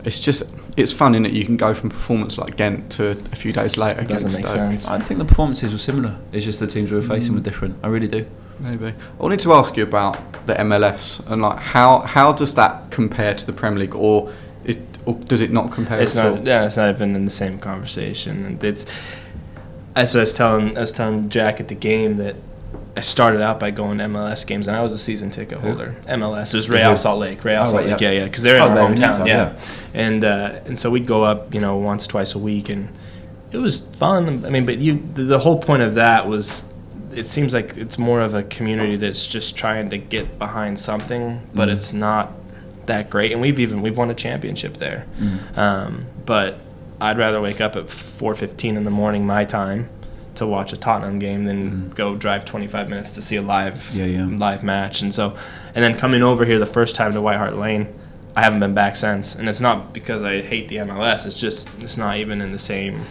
It's just it's fun in that you can go from performance like Ghent to a few days later Doesn't against make Stoke. sense. I think the performances were similar. It's just the teams we were facing were mm. different. I really do. Maybe. I wanted to ask you about the MLS and like how how does that compare to the Premier League, or it or does it not compare It's at all? not. Yeah, it's not even in the same conversation. And it's. As I was telling, I was telling Jack at the game that I started out by going to MLS games, and I was a season ticket holder. MLS. It was Real Who? Salt Lake. Real Oh, Salt Lake. yeah. Yeah, yeah, because they're in Oh, our in hometown. Utah, yeah. yeah. and uh, and so we'd go up, you know, once twice a week, and it was fun. I mean, but you, the, whole point of that was. It seems like it's more of a community that's just trying to get behind something, but Mhm. it's not that great. And we've even we've won a championship there. Mm. Um, but I'd rather wake up at 4:15 in the morning my time to watch a Tottenham game than Mm. go drive 25 minutes to see a live Yeah, yeah. live match. And so, and then coming over here the first time to White Hart Lane, I haven't been back since. And it's not because I hate the MLS. It's just it's not even in the same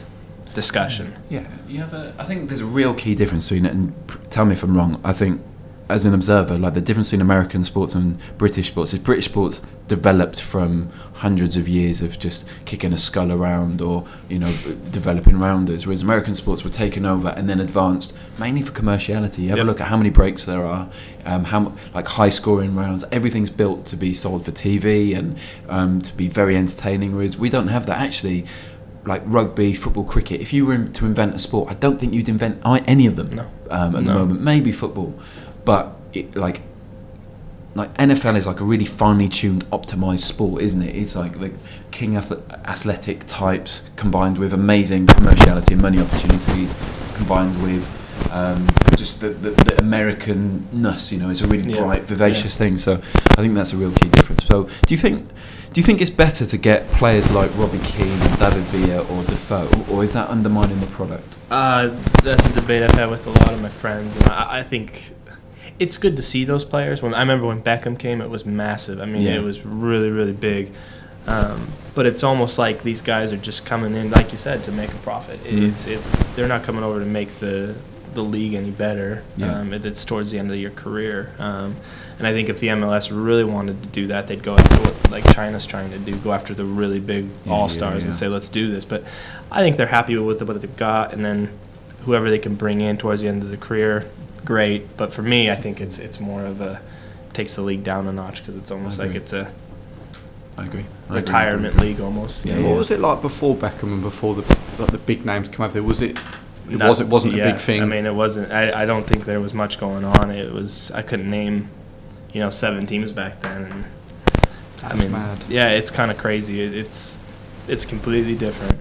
discussion. Yeah, you have a. I think there's a real key difference between it, and tell me if I'm wrong. I think, as an observer, like the difference between American sports and British sports is British sports developed from hundreds of years of just kicking a skull around or you know developing rounders, whereas American sports were taken over and then advanced mainly for commerciality. You have Yep. a look at how many breaks there are, um, how like high scoring rounds. Everything's built to be sold for TV and um, to be very entertaining. Whereas we don't have that actually like rugby, football, cricket. If you were to invent a sport, I don't think you'd invent any of them No. um, at the moment. Maybe football, but it, like like NFL is like a really finely tuned, optimized sport, isn't it? It's like the king ath- athletic types combined with amazing commerciality and money opportunities, combined with um, just the, the, the Americanness. You know, it's a really Yeah. bright, vivacious thing. So I think that's a real key difference. So do you think? Do you think it's better to get players like Robbie Keane, David Villa, or Defoe, or is that undermining the product? Uh, that's a debate I've had with a lot of my friends, and I, I think it's good to see those players. When I remember when Beckham came, it was massive. I mean, Yeah. it was really, really big. Um, but it's almost like these guys are just coming in, like you said, to make a profit. It- Mm. It's it's they're not coming over to make the the league any better. Yeah. Um, it, it's towards the end of your career. Um, and I think if the MLS really wanted to do that, they'd go after what like China's trying to do, go after the really big Yeah, all stars yeah. and say, let's do this. But I think they're happy with what they've got, and then whoever they can bring in towards the end of the career, great. But for me, I think it's it's more of a takes the league down a notch because it's almost like it's a I agree. I agree. retirement league almost. Yeah, you know? What was it like before Beckham and before the like the big names come over there? Was it? It That- was. It wasn't yeah, a big thing. I mean, it wasn't. I, I don't think there was much going on. It was. I couldn't name, you know, seven teams back then. And I That's mean, mad. yeah, it's kind of crazy. It, it's it's completely different.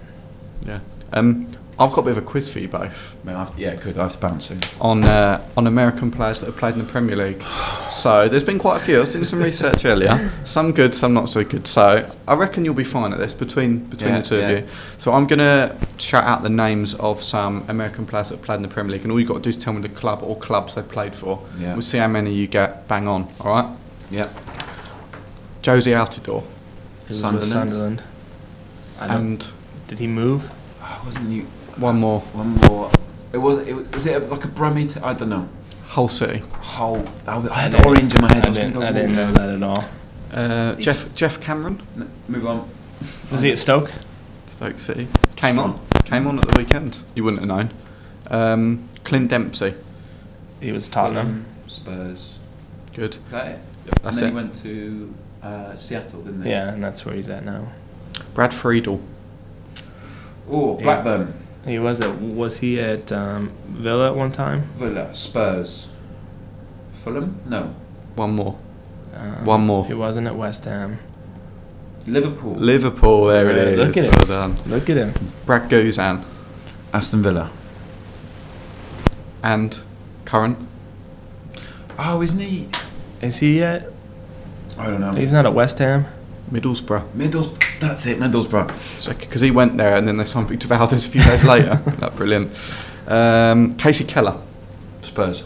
yeah. Um, I've got a bit of a quiz for you both Man, I have, yeah, good. I have to bounce soon. on uh, on American players that have played in the Premier League. So there's been quite a few. I was doing some research earlier. Some good, some not so good. So I reckon you'll be fine at this between between Yeah, the two yeah. of you. So I'm gonna shout out the names of some American players that have played in the Premier League, and all you have got to do is tell me the club or clubs they played for. Yeah. We'll see how many you get bang on. All right. Yeah. Jozy Altidore It was with Sunderland. Sunderland. I and did he move? Oh, wasn't you? One more One more. It was. It was, was it like a Brummy? T- I don't know. Hull City. Whole. I, I had didn't- orange in my head. I was gonna didn't. go I didn't know that at all. Uh, Jeff Geoff Cameron, No, move on. Was he at Stoke? Stoke City. Came on. Came on at the weekend. You wouldn't have known. Um, Clint Dempsey. He was Tottenham. Fulham, Spurs. Good. Is that it? That's and then it. he went to uh, Seattle, didn't he? Yeah, and that's where he's at now. Brad Friedel. Oh, Yeah. Blackburn. He was at. Was he at um, Villa at one time? Villa. Spurs. Fulham? No. One more. Um, One more. He wasn't at West Ham. Liverpool. Liverpool. There it Yeah, is. look at well it. done. Look at him. Brad Guzan Aston Villa. and current. Oh, isn't he? Is he at? I don't know. He's not at West Ham. Middlesbrough. Middles. That's it, Middlesbrough. Because he went there and then they signed Victor Valdes a few days later. That brilliant. Um, Kasey Keller. Spurs.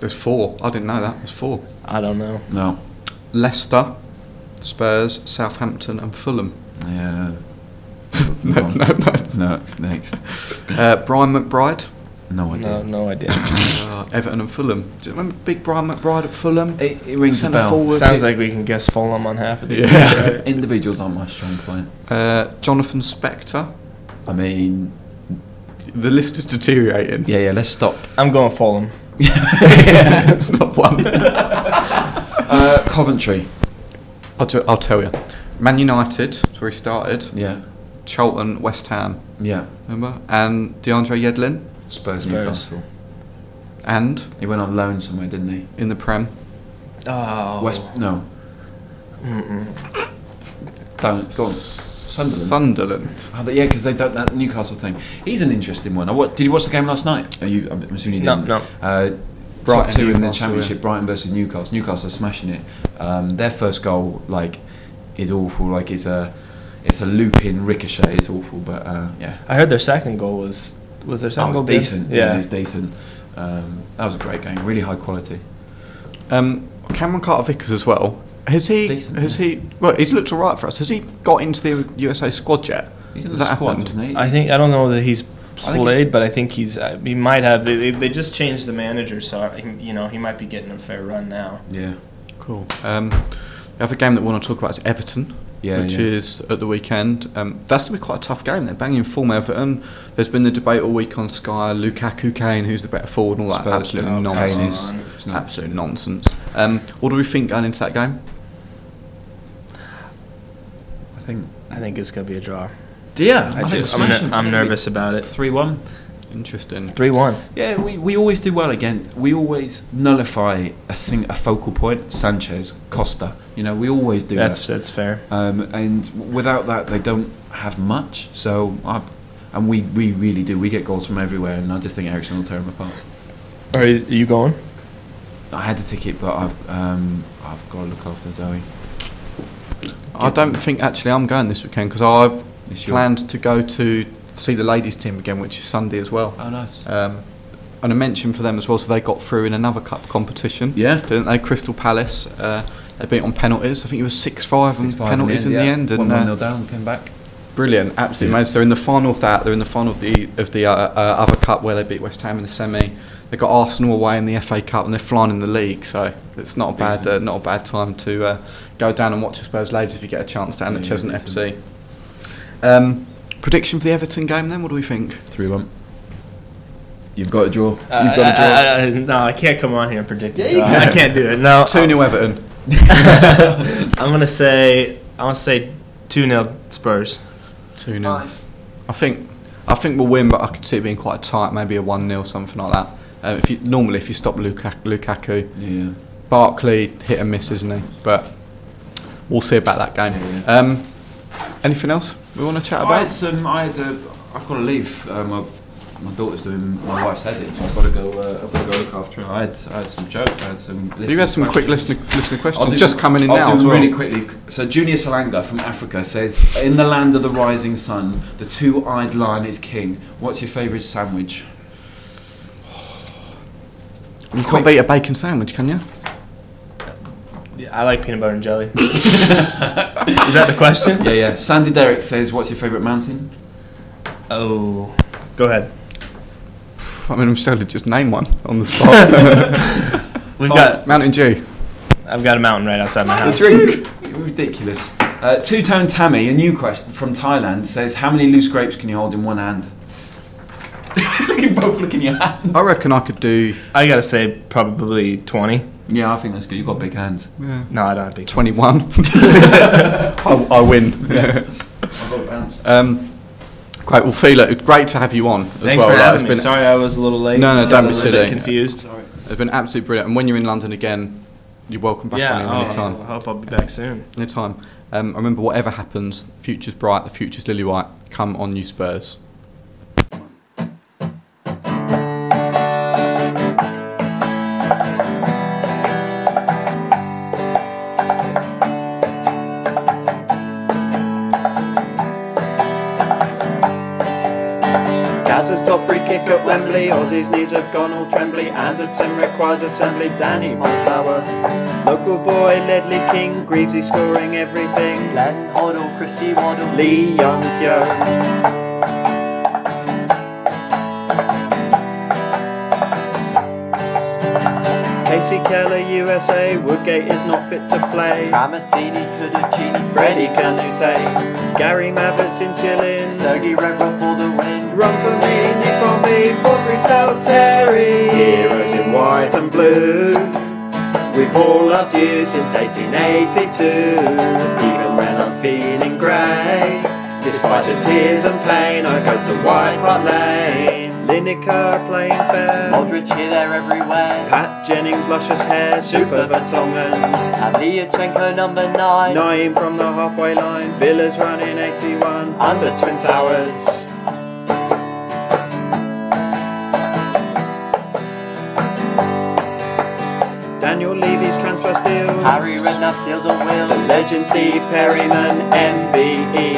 There's four. I didn't know that. There's four. I don't know. No. Leicester, Spurs, Southampton, and Fulham. Yeah. No, no, no. No, it's next. Uh, Brian McBride, No idea. No, no idea. uh, Everton, and Fulham. Do you remember Big Brian McBride at Fulham? It, it rings a bell. forward. Sounds like we can guess Fulham on half of these. Yeah. Individuals aren't my strong point. Uh, Jonathan Spector. I mean, The list is deteriorating. yeah, yeah. Let's stop. I'm going Fulham. it's not one. Uh, Coventry. I'll, t- I'll tell you. Man United, that's where he started. Yeah, Charlton, West Ham, yeah. remember? And DeAndre Yedlin. Spurs, Spurs. Newcastle. And He went on loan somewhere, didn't he? in the Prem, Oh. West. No. Don't go on. Sunderland. Sunderland. Oh, yeah, because they don't that Newcastle thing. He's an interesting one. I wa- did you watch the game last night? Are you? I'm assuming you didn't. no. Uh, Brighton, two in the championship, yeah. Brighton versus Newcastle. Newcastle are smashing it. Um, their first goal, like, is awful. Like it's a, it's a looping ricochet. It's awful, but uh, yeah. I heard their second goal was was their That was goal good? decent. Yeah. it was decent. Um, that was a great game. Really high quality. Um, Cameron Carter Vickers as well. Has he? Decent, has yeah. he? Well, he's looked alright for us. Has he got into the USA squad yet? He's in the that squad, happened? doesn't he? I think I don't know that he's think he's- played, but I think he's uh, he might have. They, they, they just changed the manager, so you know he might be getting a fair run now. yeah. Cool. Um, the other game that we want to talk about is Everton, Yeah, which yeah. is at the weekend. Um, that's going to be quite a tough game. They're banging form Everton. There's been the debate all week on Sky, Lukaku, Kane, who's the better forward, and all that. Spurs, Absolute Kane nonsense. is- Come. Absolute nonsense. Um, what do we think going into that game? I think. I think it's gonna be a draw. Yeah, I just, I'm, ner- I'm nervous about it. Three one. Interesting. Three one. Yeah, we, we always do well again. We always nullify a sing, a focal point. Sanchez, Costa. You know, we always do That's that. that's fair. Um, and without that, they don't have much. So, I, and we, we really do. We get goals from everywhere, and I just think Eriksen will tear them apart. Are you going? I had a ticket, but I've um, I've got to look after Zoe. I don't think actually I'm going this weekend because I've planned to go to see the ladies' team again, which is Sunday as well. Oh, nice. Um, and a mention for them as well. So they got through in another cup competition, Yeah. didn't they? Crystal Palace. Uh, they beat on penalties. I think it was six five on 6-5 penalties in the end. And one nil down, came back. Brilliant, absolutely amazing. They're in the final of that. They're in the final of the of the uh, uh, other cup where they beat West Ham in the semi. They've got Arsenal away in the FA Cup and they're flying in the league. So it's not a bad uh, not a bad time to uh, go down and watch the Spurs ladies if you get a chance down at Yeah, Cheshunt decent. FC. Um, prediction for the Everton game then? What do we think? Three one. You've got a draw. You've Uh, got a draw. I- I- I- no, I can't come on here and predict it. you I can. can't do it. No, Two 0 Everton. I'm gonna say I'm gonna say two 0 Spurs. Two 0 I think I think we'll win, but I could see it being quite tight. Maybe a one 0 something like that. Uh, if you normally if you stop Lukaku, Lukaku yeah. Barkley hit and miss, isn't he? But we'll see about that game. Yeah. Um, anything else we want to chat about? I had some. I had. A, I've got to leave. Uh, my my daughter's doing my wife's heading, so I've got to go. Uh, I've got to go look after her. I had. I had some jokes. I had some. You had some quick listener. listener I'll questions do just coming in I'll now do as them well. really quickly. So Junior Salanga from Africa says, "In the land of the rising sun, the two-eyed lion is king. What's your favourite sandwich?" You Quick. can't beat a bacon sandwich, can you? Yeah, I like peanut butter and jelly. Is that the question? Yeah, yeah. Sandy Derrick says, "What's your favourite mountain?" Oh, go ahead. I mean, I'm still to just name one on the spot. We've Fine. got. Mountain Dew. I've got a mountain right outside my The house. drink. Ridiculous. Uh, Two-tone Tammy, a new question from Thailand, says, "How many loose grapes can you hold in one hand?" look at both look in your hand. I reckon I could do I gotta say probably twenty. Yeah, I think that's good. You've got big hands. yeah, No, I don't have big. 21. I, I win. I've got bounce. Um, great. Well, Fila, it's great to have you on. As Thanks well. for Like, having it's me. been- Sorry, I was a little late. No, no, don't be a silly. Confused. Sorry. It's been absolutely brilliant. And when you're in London again, you're welcome back yeah, on here oh. I hope I'll be back soon. Anytime. Um, I remember, whatever happens, future's bright, the future's lily white. Come on, you Spurs. Kick at Wembley. Ossie's knees have gone all trembly. and the Anderton requires assembly. Danny Blanchflower. Local boy Ledley King. Greavesy scoring everything. Glenn Hoddle, Chrissy Waddle, Lee Young Yo. Kasey Keller, USA. Woodgate is not fit to play. Tramatini, Kuducini, Freddie Freddie Kanoute. Gary Mabbutt's in chillin'. Sergey Rebrov for the win. Run for me, Nick on me, 4-3 stout Terry. Heroes in white and blue. We've all loved you since 1882. Even when I'm feeling grey. Despite the tears and pain, I go to White Hart Lane. Lineker playing fair. Modric here, there, everywhere. Pat Jennings, luscious hair. Super Vertonghen. Pavlyuchenko, number nine. Nayim from the halfway line. Villas running 81. Under Twin Towers. Daniel Levy's transfer steals. Harry Redknapp steals on wheels. Legend Steve Perryman, MBE.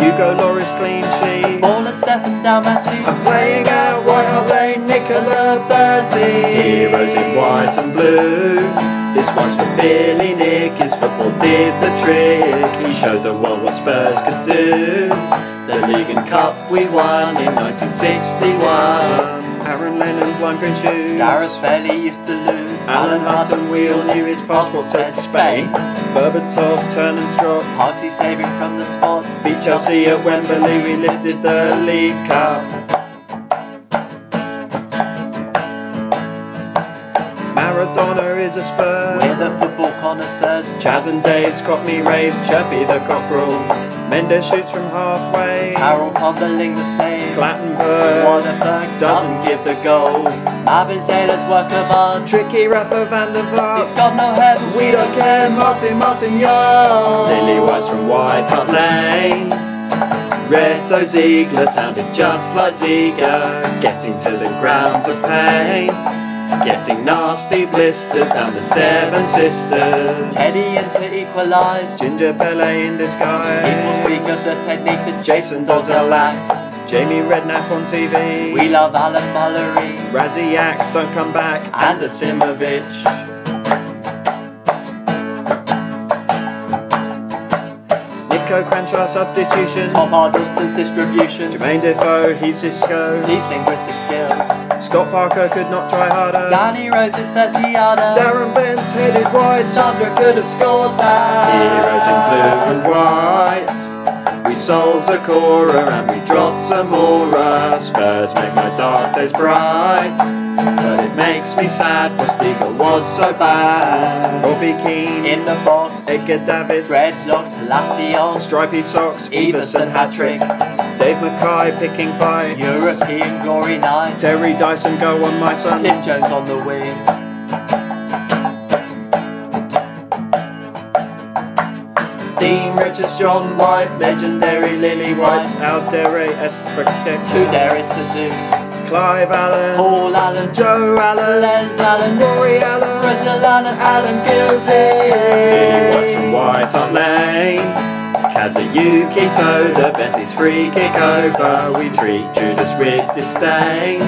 Hugo Lloris clean sheet. Ball and Stefan Dalmatsky. I'm playing out White Hart Lane, Nicola Berti. Heroes in white and blue. This one's for Billy Nick. His football did the trick. He showed the world what Spurs could do. The League and Cup we won in 1961. Aaron Lennon's lime green shoes. Gareth Bailey used to lose. Alan Hutton wheel knew his passport said Spain. Berbatov, turn and strop. Parksy saving from the spot. Beat Chelsea at Wembley, we lifted the League Cup. Maradona is a spur. We're the football connoisseurs. Chas and Dave's got me raised, Chirpy the cockerel. Mendes shoots from halfway. Carroll fumbling the save. Clattenburg Waterberg doesn't give the goal. Mabizela's work of art. Tricky Rafa van der He's Vaart. got no head, but We don't care, Martin Martin Young. Lily White's from White Hart Lane. Reto Ziegler sounded just like Ziegler. Getting to the grounds of pain. Getting nasty blisters down the Seven Sisters. Teddy in to equalise. Ginger Pele in disguise. People speak of the technique that Jason Dozzell act. Jamie Redknapp on TV. We love Alan Mullery. Rasiak, don't come back. And Asimovic. Niko Kranjcar substitution. Tom Huddlestone's distribution. Jermaine Defoe, he's Cisco. These linguistic skills. Scott Parker could not try harder. Danny Rose's 30 yarder. Darren Bent's headed wide. Sandra could have scored that. Heroes in blue and white. We sold Sakura and we dropped Zamora. Spurs make my dark days bright. But makes me sad, Postiga was so bad. Robbie Keane, In the box. Edgar Davids, Dreadlocks, Palacios. Stripy Socks, Everson hat trick. Dave Mackay picking fights. European glory nights. Terry Dyson, go on my son. Cliff Jones on the wing. Dean Richards, John White, legendary Lily White's White. Aldere Esfrakek. Two there is to do. Clive Allen. Paul Allen, Joe Allen. Les Allen, Rory Allen. Brazil Allen, Alan Gilsey. Lily White's from White Hart Lane. Kazuyuki Toda, Bentley's free kick over. We treat Judas with disdain.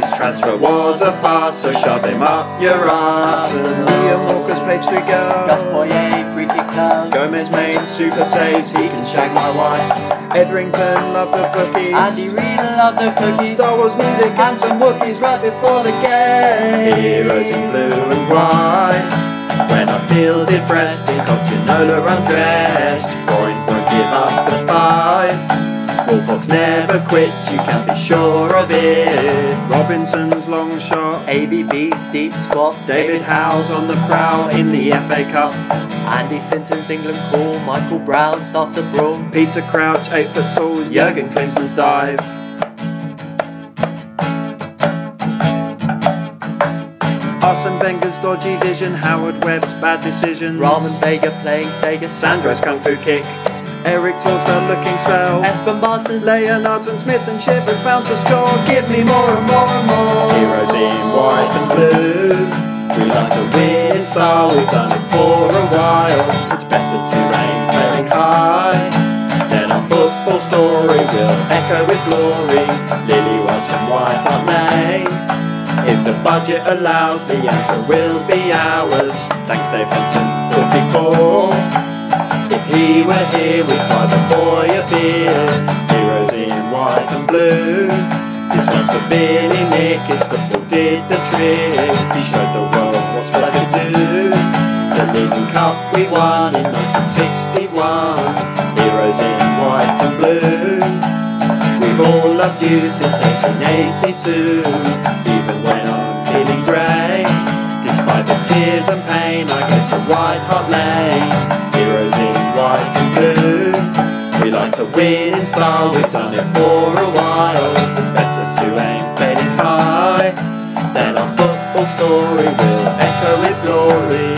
His transfer was a farce, so shove him up your ass. Liam Walker's page to Gus go. Poyet, Gomes made super saves, he can shag my wife. Etherington loved the bookies. Andy Reid loved the cookies. Star Wars music and some Wookiees right before the game. Heroes in blue and white. When I feel depressed, think of Ginola undressed. Freund won't give up the fight. Wolfox never quits, you can be sure of it. Robinson's long shot. AVB's deep squat. David Howe's on the prowl in the FA Cup. Andy Sinton's England call. Michael Brown starts a brawl. Peter Crouch, 8 foot tall. Jurgen Klinsmann's dive. Arsene Wenger's dodgy vision. Howard Webb's bad decisions. Ramon Vega playing Sega. Sandro's kung fu kick. Erik Thorstvedt looking swell. Espen Baardsen. Leonards and Smith and Shivers bound to score. Give me more and more and more. Heroes in white and blue. We like to win in style. We've done it for a while. It's better to aim playing high. Then our football story will echo with glory. Lily White's from White Hart Lane. If the budget allows, the anchor will be ours. Thanks, Dave Henson, 44. If he were here, we'd buy the boy a beer. Heroes in white and blue. This one's for Billy Nick. it's His football did the trick. He showed the world what's supposed to do. The League Cup we won in 1961. Heroes in white and blue. We've all loved you since 1882. Even when I'm feeling grey. Despite the tears and pain, I go to White Hart Lane. White and blue. We like to win in style, we've done it for a while. It's better to aim fading high. Then our football story will echo with glory.